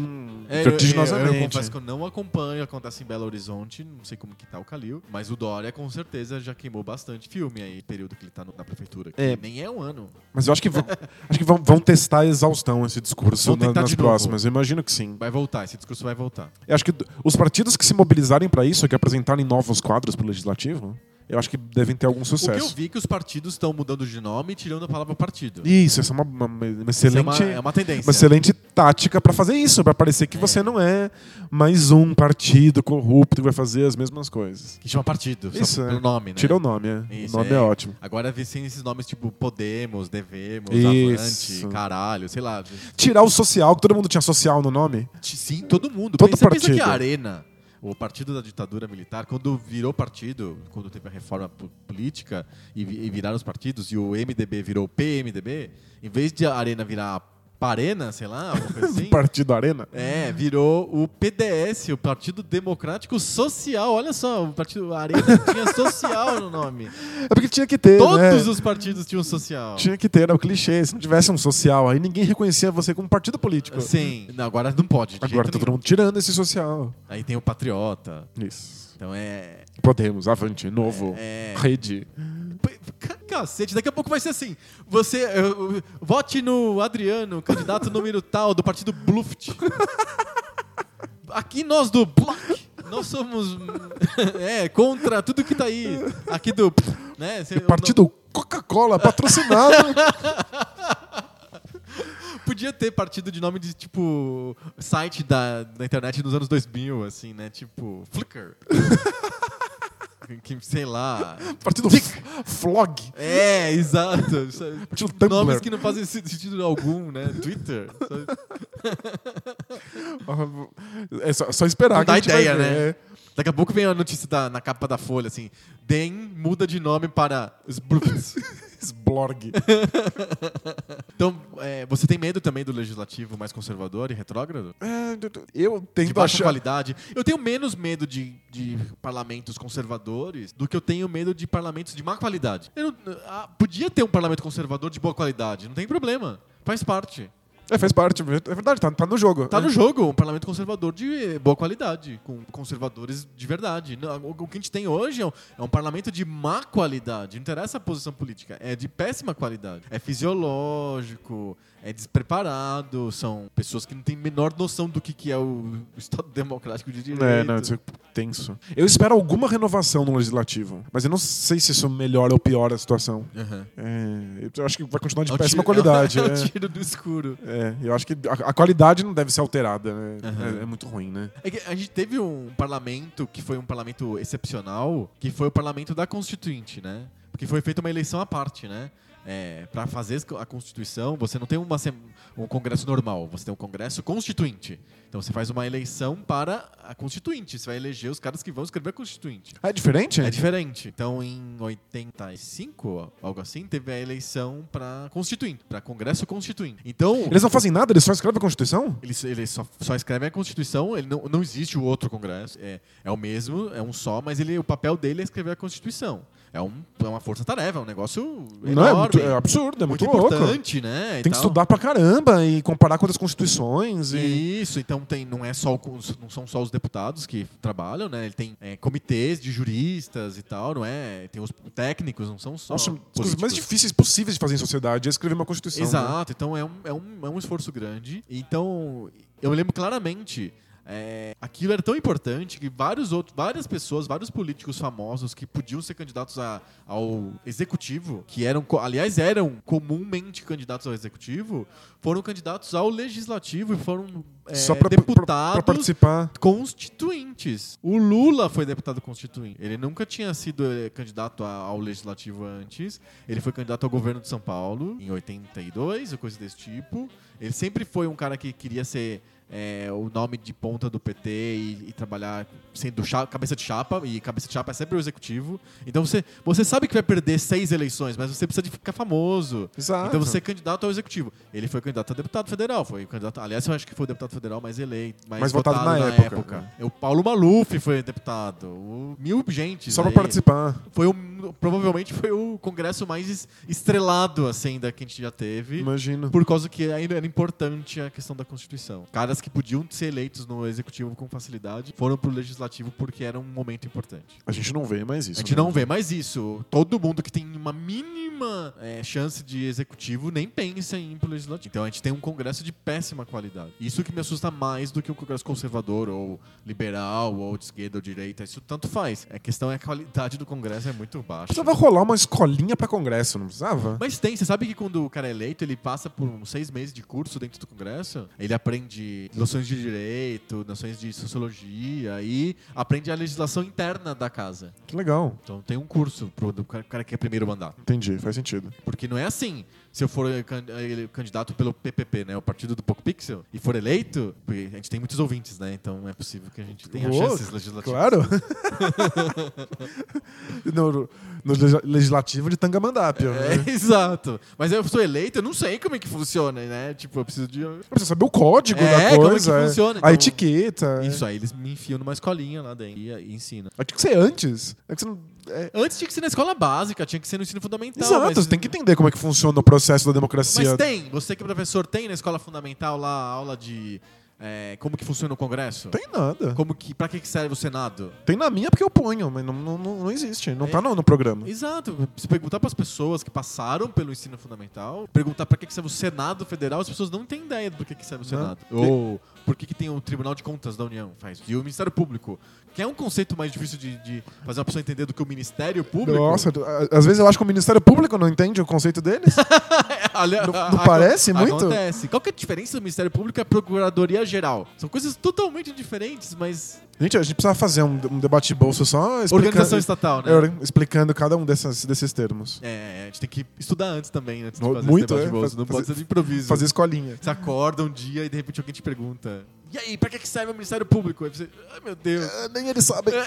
É, eu, eu, eu vertiginosamente. confesso que eu não acompanho, acontece em Belo Horizonte, não sei como que tá o Calil, mas o Dória com certeza já queimou bastante filme aí, período que ele tá no- na prefeitura. É. Nem é um ano. Mas eu acho que vão, acho que vão, vão testar a exaustão esse discurso na- nas próximas. Eu imagino que sim. Vai voltar, esse discurso vai voltar. Eu acho que os partidos que se mobilizarem para isso, que apresentarem novos quadros para o legislativo, eu acho que devem ter algum O que eu sucesso. vi é que os partidos estão mudando de nome e tirando a palavra partido. Isso, essa é uma, uma- uma Isso é excelente, uma, é uma tendência. uma excelente tática para fazer isso, para parecer que É. você não é mais um partido corrupto que vai fazer as mesmas coisas. Que chama partido, Isso, só é. pelo nome, né? Tira o nome, é. Isso, o nome é, é. ótimo. Agora sem esses nomes tipo Podemos, Devemos, Isso. Avante, Caralho, sei lá. Tirar o social, que todo mundo tinha social no nome. Sim, todo mundo. Todo pensa, pensa que partido. a Arena, o partido da ditadura militar, quando virou partido, quando teve a reforma po- política e viraram os partidos, e o MDB virou PMDB, em vez de a Arena virar Parena, sei lá, alguma coisa assim. Partido Arena. É, virou o PDS, o Partido Democrático Social. Olha só, o partido Arena tinha social no nome. É porque tinha que ter, Todos né? os partidos tinham social. Tinha que ter, era o clichê. Se não tivesse um social, aí ninguém reconhecia você como partido político. Sim, não, agora não pode. de Agora tá todo nenhum. mundo tirando esse social. Aí tem o Patriota. Isso. Então é. Podemos, Avante, Novo, É. Rede. Cacete, daqui a pouco vai ser assim. Você. eu- vote no Adriano, candidato número tal do partido Bluft. Aqui nós do Block, nós somos. É, contra tudo que tá aí. Aqui do. Né, cê- Partido Coca-Cola, patrocinado. Podia ter partido de nome de tipo. site da, da internet dos anos 2000, assim, né? Tipo. Flickr. que, sei lá. Partido Flog. É, exato. Partido Tumblr. Nomes que não fazem sentido algum, né? Twitter. É só, só esperar Não que dá a gente vai ideia, ver. né? Daqui a pouco vem a notícia da- na capa da Folha, assim. DEM muda de nome para Sbrooks. Sblorg. então, é, você tem medo também do legislativo mais conservador e retrógrado? É, eu De tento baixa achar... qualidade. Eu tenho menos medo de, de parlamentos conservadores do que eu tenho medo de parlamentos de má qualidade. Não- ah, podia ter um parlamento conservador de boa qualidade, não tem problema. Faz parte. É, faz parte. É verdade, tá, tá no jogo. Tá É. no jogo um parlamento conservador de boa qualidade, com conservadores de verdade. O que a gente tem hoje é um, é um parlamento de má qualidade. Não interessa a posição política, é de péssima qualidade. É fisiológico, é despreparado, são pessoas que não têm a menor noção do que, que é o Estado Democrático de Direito. É, não, isso é tenso. Eu espero alguma renovação no legislativo, mas eu não sei se isso melhora ou piora a situação. Aham. É, eu acho que vai continuar de É péssima tiro- qualidade. É um é. tiro do escuro. É, eu acho que a, a qualidade não deve ser alterada. né? Aham. É, é muito ruim, né? É a gente teve um parlamento que foi um parlamento excepcional, que foi o parlamento da Constituinte, né? Porque foi feita uma eleição à parte, né? É, para fazer a Constituição, você não tem uma, um congresso normal, você tem um congresso constituinte. Então você faz uma eleição para a Constituinte. Você vai eleger os caras que vão escrever a Constituinte. Ah, é diferente? É diferente. Então, em 85, algo assim, teve a eleição para Constituinte, para Congresso Constituinte. Então, Eles não fazem nada, eles só escrevem a Constituição? eles, eles só, só escrevem a Constituição, ele não, não existe o outro Congresso. É, é o mesmo, é um só, mas ele, o papel dele é escrever a Constituição. É, um, é uma força-tarefa, é um negócio Não, é, enorme. muito- é absurdo, é muito, louco. importante, né? Tem que tal. estudar pra caramba e comparar com outras constituições. E... Isso, então tem, não, é só, não são só os deputados que trabalham, né? Ele tem é, comitês de juristas e tal, não é? Tem os técnicos, não são só. Nossa, as coisas mais difíceis possíveis de fazer em sociedade é escrever uma constituição. né? Exato, então é um, é, um, é um esforço grande. Então, eu lembro claramente. É, aquilo era tão importante que vários outros, várias pessoas, vários políticos famosos que podiam ser candidatos a- ao executivo, que eram, aliás, eram comumente candidatos ao executivo, foram candidatos ao legislativo e foram é, Só pra, pra- deputados pra participar. constituintes. O Lula foi deputado constituinte. Ele nunca tinha sido eh, candidato ao legislativo antes. Ele foi candidato ao governo de São Paulo em 82, ou coisa desse tipo. Ele sempre foi um cara que queria ser eh, o nome de ponta do PT e, e trabalhar sendo cha- cabeça de chapa. E cabeça de chapa é sempre o executivo. Então você, você sabe que vai perder seis eleições, mas você precisa de ficar famoso. Exato. Então você é candidato ao executivo. Ele foi candidato a deputado federal. Foi candidato, aliás, eu acho que foi o deputado federal mais eleito, mais, Mais votado na época. O Paulo Maluf foi deputado. O, mil gente. Só pra aí. participar. Foi o, provavelmente foi o congresso mais es- estrelado assim da que a gente já teve. Imagino. Por causa que ainda era importante a questão da Constituição. Caras que podiam ser eleitos no executivo com facilidade foram pro legislativo porque era um momento importante. A gente não vê mais isso. A gente né? não vê mais isso. Todo mundo que tem uma mínima é, chance de executivo nem pensa em ir pro legislativo. Então a gente tem um congresso de péssima qualidade. Isso que me assusta mais do que um congresso conservador ou liberal ou de esquerda ou direita. Isso tanto faz. A questão é a qualidade do congresso é muito baixa. Precisava rolar uma escolinha pra congresso, não precisava? Mas tem, você sabe que quando o cara é eleito, ele passa por uns seis meses de curso dentro do Congresso. Ele aprende noções de direito, noções de sociologia e aprende a legislação interna da casa. Que legal. Então tem um curso pro do cara cara que é primeiro mandato. Entendi, faz sentido. Porque não é assim, se eu for eh, eh, candidato pelo PPP, né, o Partido do Poco Pixel, e for eleito, porque a gente tem muitos ouvintes, né, então é possível que a gente tenha Ô, chances legislativas. Claro. no, no legisla- legislativo de Tangamandápio. É, né? exato. Mas eu sou eleito, eu não sei como é que funciona, né? Tipo, eu preciso de. Precisa saber o código É, da como é que coisa. é. funciona, A então. etiqueta. é. Isso aí, eles me enfiam numa escolinha lá dentro e, e ensinam. Mas tinha que ser antes. É que você não- é- Antes tinha que ser na escola básica, tinha que ser no ensino fundamental. Exato, mas, você tem que entender como é que funciona o processo da democracia. Mas tem, você que é professor, tem na escola fundamental lá a aula de é, como que funciona o Congresso? Tem nada. Como que, pra que serve o Senado? Tem na minha porque eu ponho, mas não, não, não, não existe. Não É. tá no, no programa. Exato. Se perguntar para as pessoas que passaram pelo ensino fundamental, perguntar para que, que serve o Senado Federal, as pessoas não têm ideia do que, que serve o Não. Senado. Ou por que, que tem o Tribunal de Contas da União, faz. E o Ministério Público, que é um conceito mais difícil de, de fazer uma pessoa entender do que o Ministério Público. Nossa, a- às vezes eu acho que o Ministério Público não entende o conceito deles. Olha, Não- não aco- parece muito? Acontece. Qual que é a diferença do Ministério Público e a Procuradoria Geral? São coisas totalmente diferentes, mas. Gente, a gente precisa fazer um, um debate de bolso só Organização estatal, né? é, explicando cada um dessas, desses termos. É, a gente tem que estudar antes também, antes de fazer muito, esse debate é. de. Faz- Não pode fazer- ser de improviso. Fazer escolinha. Você acorda um dia e de repente alguém te pergunta: E aí, pra que que serve o Ministério Público? Aí você, ai meu Deus. Ah, nem eles sabem. É,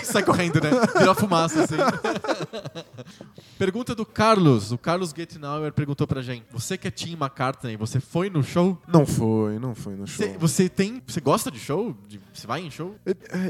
Sai correndo, né? Vira fumaça assim. Pergunta do Carlos. O Carlos Gettinauer perguntou pra gente: Você que é Tim McCartney, você foi no show? Não foi, não foi no show. Você, você tem. Você gosta de show? De- você vai em show?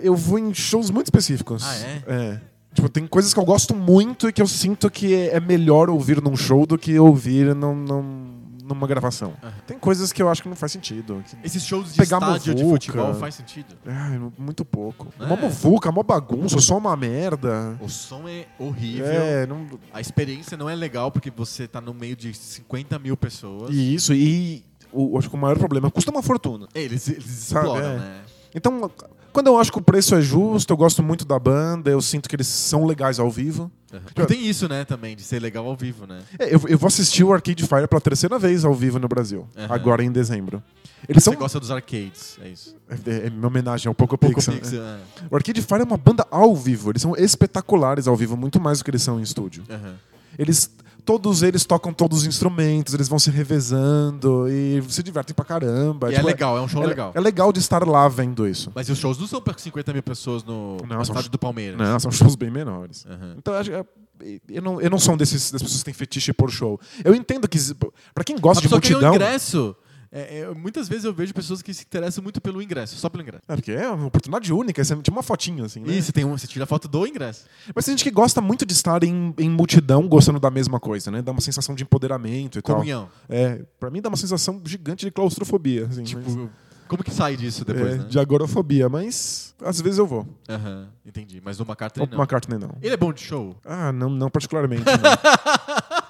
Eu vou em shows muito específicos. Ah, é? É. Tipo, tem coisas que eu gosto muito e que eu sinto que é melhor ouvir num show do que ouvir num, num- numa gravação. Aham. Tem coisas que eu acho que não faz sentido. Esses shows de Pegar estádio de futebol faz sentido? Ai, muito pouco. É. Uma muvuca, uma bagunça, só uma merda. O som é horrível. É, não... A experiência não é legal porque você tá no meio de 50 mil pessoas. E isso, e o, acho que o maior problema custa uma fortuna. Eles, eles Sabe, exploram, é. né? Então, quando eu acho que o preço é justo, eu gosto muito da banda, eu sinto que eles são legais ao vivo. E tem isso, né, também, de ser legal ao vivo, né? É, eu, eu vou assistir o Arcade Fire pela terceira vez ao vivo no Brasil, Aham. agora em dezembro. Eles são. Você gosta dos arcades, é isso. É, é minha homenagem ao Poco Poco Pixel. Pixel, é. O Arcade Fire é uma banda ao vivo, eles são espetaculares ao vivo, muito mais do que eles são em estúdio. Aham. Eles. Todos eles tocam todos os instrumentos, eles vão se revezando e se divertem pra caramba. E é Tipo, legal, é um show é, legal. É legal de estar lá vendo isso. Mas os shows não são pra 50 mil pessoas no, Não, estádio do Palmeiras. Não, são shows bem menores. Aham. Então, eu, acho- é- eu não, eu não sou um desses das pessoas que têm fetiche por show. Eu entendo que, pra quem gosta de quer um multidão. ingresso É, é, muitas vezes eu vejo pessoas que se interessam muito pelo ingresso, só pelo ingresso. É, porque é uma oportunidade única, você tinha uma fotinho assim, né? Você, tem um, você tira a foto do ingresso. Mas tem gente que gosta muito de estar em, em multidão gostando da mesma coisa, né? Dá uma sensação de empoderamento e Comunhão. tal. É, pra mim dá uma sensação gigante de claustrofobia. Assim, Tipo, mas- como que sai disso depois, é, né? De agorafobia, mas às vezes eu vou. Aham, entendi. Mas o McCartney O não. McCartney não. Ele é bom de show? Ah, não, não particularmente. não.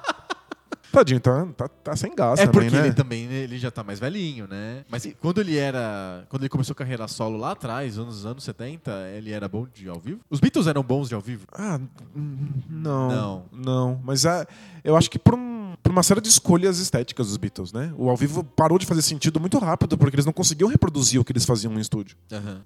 Tadinho, tá, tá, tá sem gás é também, porque né? ele também ele já tá mais velhinho, né? Mas quando ele era. Quando ele começou a carreira solo lá atrás, nos anos 70, ele era bom de ao vivo? Os Beatles eram bons de ao vivo? Ah, não. Não. Não. Mas é, eu acho que por, um- por uma série de escolhas estéticas dos Beatles, né? O ao vivo parou de fazer sentido muito rápido, porque eles não conseguiam reproduzir o que eles faziam no estúdio.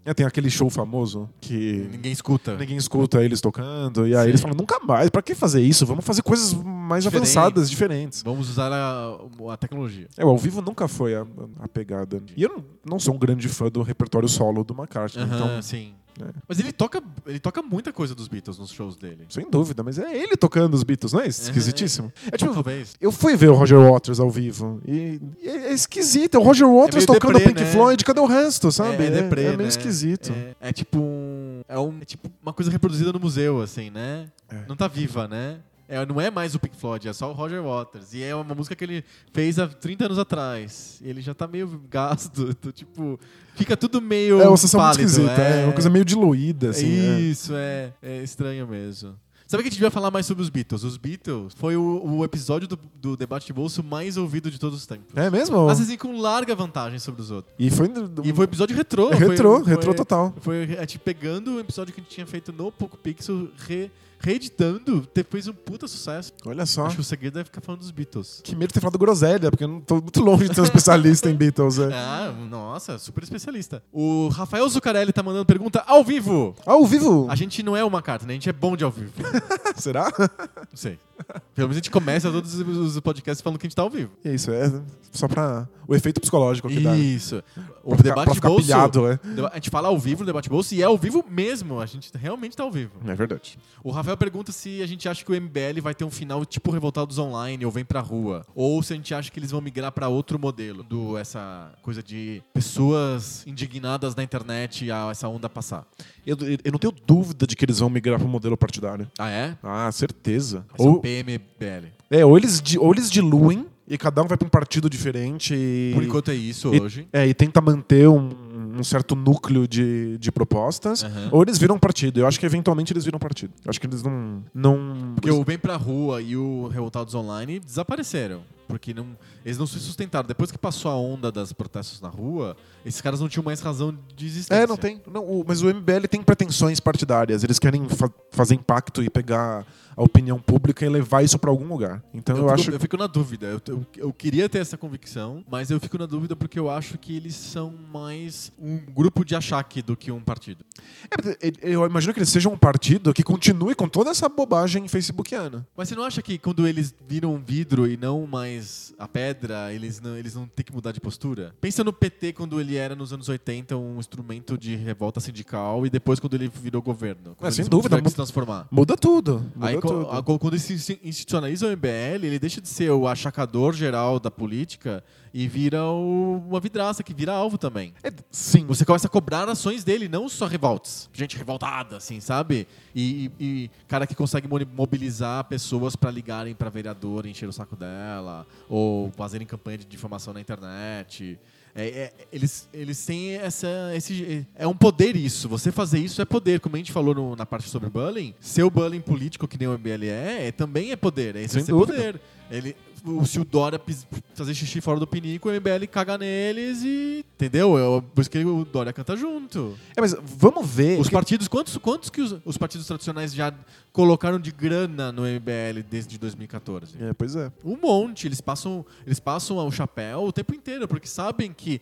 É, tem aquele show famoso que Ninguém escuta. ninguém escuta eles tocando, e aí Sim. eles falam, nunca mais, pra que fazer isso? Vamos fazer coisas mais Diferentes. avançadas, diferentes. Vamos usar a, a tecnologia. É, o ao vivo nunca foi a, a pegada. E eu não, não sou um grande fã do repertório solo do McCartney, Aham, então, sim. É. Mas ele toca, ele toca muita coisa dos Beatles nos shows dele. sem dúvida, mas é ele tocando os Beatles, não é esquisitíssimo? É tipo, Talvez. Eu fui ver o Roger Waters ao vivo e, e é esquisito. É o Roger Waters meio tocando deprê, Pink né? Floyd, cadê o resto, sabe? É, é deprê, é meio né? esquisito. É, é tipo um, é um. é tipo uma coisa reproduzida no museu, assim, né? É. Não tá viva, né? É, não é mais o Pink Floyd, é só o Roger Waters. E é uma música que ele fez há 30 anos atrás. E ele já tá meio gasto. então, tipo, fica tudo meio. É uma sensação muito pálido, esquisita, é. uma coisa meio diluída, assim. é. Isso, é. É estranho mesmo. Sabe que a gente devia falar mais sobre os Beatles? Os Beatles foi o, o episódio do, do debate de bolso mais ouvido de todos os tempos. É, mesmo? Mas assim, com larga vantagem sobre os outros. E foi. E foi episódio retrô. É foi- retrô, foi- retrô total. Foi a gente pegando o episódio que a gente tinha feito no Poco Pixel, re- reeditando, fez um puta sucesso. Olha só. Acho que o segredo é ficar falando dos Beatles. Que medo de ter falado groselha, porque eu não tô muito longe de ser um especialista em Beatles. É. Ah, nossa, super especialista. O Rafael Zucarelli tá mandando pergunta ao vivo. Ao vivo? A gente não é uma carta, né? A gente é bom de ao vivo. Será? Não sei. Pelo menos a gente começa todos os podcasts falando que a gente tá ao vivo. É isso, é só pra o efeito psicológico que dá. Isso. O Pra debate ficar bolso. pilhado, é. A gente fala ao vivo no debate bolso e é ao vivo mesmo. A gente realmente tá ao vivo. É verdade. O Rafael pergunta se a gente acha que o MBL vai ter um final tipo Revoltados Online ou Vem Pra Rua. Ou se a gente acha que eles vão migrar pra outro modelo. Do essa coisa de pessoas indignadas na internet a essa onda passar. Eu, eu não tenho dúvida de que eles vão migrar pro modelo partidário. Ah, é? Ah, certeza. Um Ou, PMBL. é, ou, eles, ou eles diluem e cada um vai pra um partido diferente e, Por enquanto é isso e- hoje. é, e tenta manter um, um certo núcleo de, de propostas. Aham. Ou eles viram partido. Eu acho que eventualmente eles viram partido. Eu acho que eles não. não Porque o Vem Pra Rua e o Revoltados Online desapareceram. Porque não, eles não se sustentaram. Depois que passou a onda das protestos na rua, esses caras não tinham mais razão de existência. É, não tem. Não, o- mas o MBL tem pretensões partidárias. Eles querem fa- fazer impacto e pegar a opinião pública e levar isso pra algum lugar. Então eu, fico, acho. eu fico na dúvida. Eu, eu, eu queria ter essa convicção, mas eu fico na dúvida porque eu acho que eles são mais um grupo de achaque do que um partido. É, Eu imagino que eles sejam um partido que continue com toda essa bobagem facebookiana. Mas você não acha que quando eles viram vidro e não mais a pedra, eles não, eles não têm que mudar de postura? Pensa no PT quando ele era nos anos 80 um instrumento de revolta sindical e depois quando ele virou governo. Quando É, sem dúvida, que se transformar. Muda tudo. Muda Aí, tudo. quando ele se institucionaliza o MBL, ele deixa de ser o achacador geral da política e vira o- uma vidraça, que vira alvo também. É, sim. Você começa a cobrar ações dele, não só revoltas. Gente revoltada, assim, sabe? E, e- e cara que consegue mobilizar pessoas pra ligarem pra vereador e encher o saco dela, ou fazerem campanha de difamação na internet. É, é, eles, eles têm essa. Esse, é um poder isso. Você fazer isso é poder. Como a gente falou no- na parte sobre bullying, ser o bullying político que nem o MBL é, é também é poder. É dúvida. poder. Ele, se o Dória pis- fazer xixi fora do pinico, o MBL caga neles e. Entendeu? É por isso que o Dória canta junto. É, mas vamos ver. Os partidos, quantos, quantos que os, os partidos tradicionais já colocaram de grana no MBL desde 2014? É, pois é. Um monte. Eles passam, eles passam o chapéu o tempo inteiro, porque sabem que,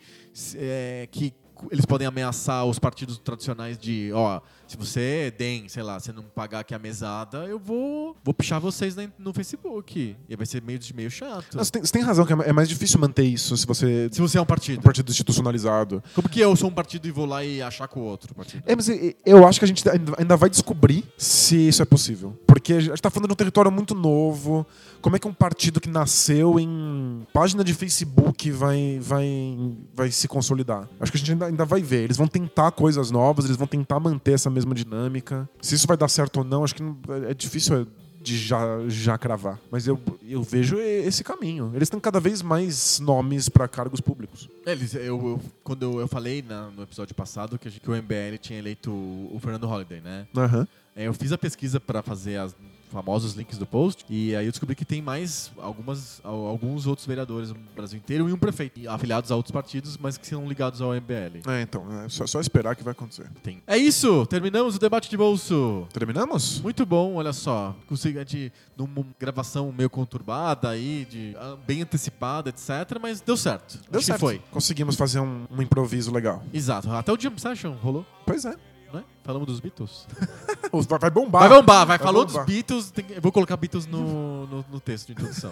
é, que eles podem ameaçar os partidos tradicionais de, ó, se você, DEM, sei lá, você não pagar aqui a mesada, eu vou, vou pichar vocês no Facebook. E vai ser meio, meio chato. Não, Você tem, você tem razão que é é mais difícil manter isso se você Se você é um um partido. partido institucionalizado. Como que eu sou um partido e vou lá e achar com o outro partido? É, mas eu- acho que a gente ainda ainda vai descobrir se isso é possível. Porque a gente tá falando de um território muito novo. Como é que um partido que nasceu em página de Facebook vai, vai, vai se consolidar? Acho que a gente ainda, ainda vai ver. Eles vão tentar coisas novas, eles vão tentar manter essa mesma dinâmica. Se isso vai dar certo ou não, acho que é difícil de já, já cravar. Mas eu, eu vejo esse caminho. Eles têm cada vez mais nomes para cargos públicos. Eles, eu, eu- quando eu, eu falei na- no episódio passado que, gente- que o MBL tinha eleito o, Fernando Holliday, né? Aham. É, eu fiz a pesquisa para fazer as famosos links do post e aí eu descobri que tem mais algumas, al- alguns outros vereadores no Brasil inteiro e um prefeito afiliados a outros partidos, mas que são ligados ao MBL. É, então, é só, só esperar que vai acontecer. Tem. É isso, terminamos o debate de bolso. Terminamos? Muito bom, olha só. Consegui, a gente, numa gravação meio conturbada aí, de, ah, bem antecipada, etc. Mas deu certo. Deu Acho certo. foi. Conseguimos fazer um, um improviso legal. Exato. Até o Jam Session rolou, Pois é. Né? Falamos dos Beatles. Vai, bombar. Vai bombar, vai. Vai Falou bombar. dos Beatles, tem eu vou colocar Beatles no, no, no texto de introdução.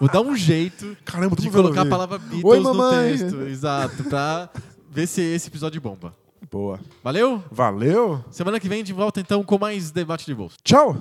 vou dar um jeito Caramba, de colocar a palavra Beatles Oi, no texto. Exato, pra ver se esse episódio bomba. Boa. Valeu? Valeu. Semana que vem de volta então com mais debate de bolso. Tchau.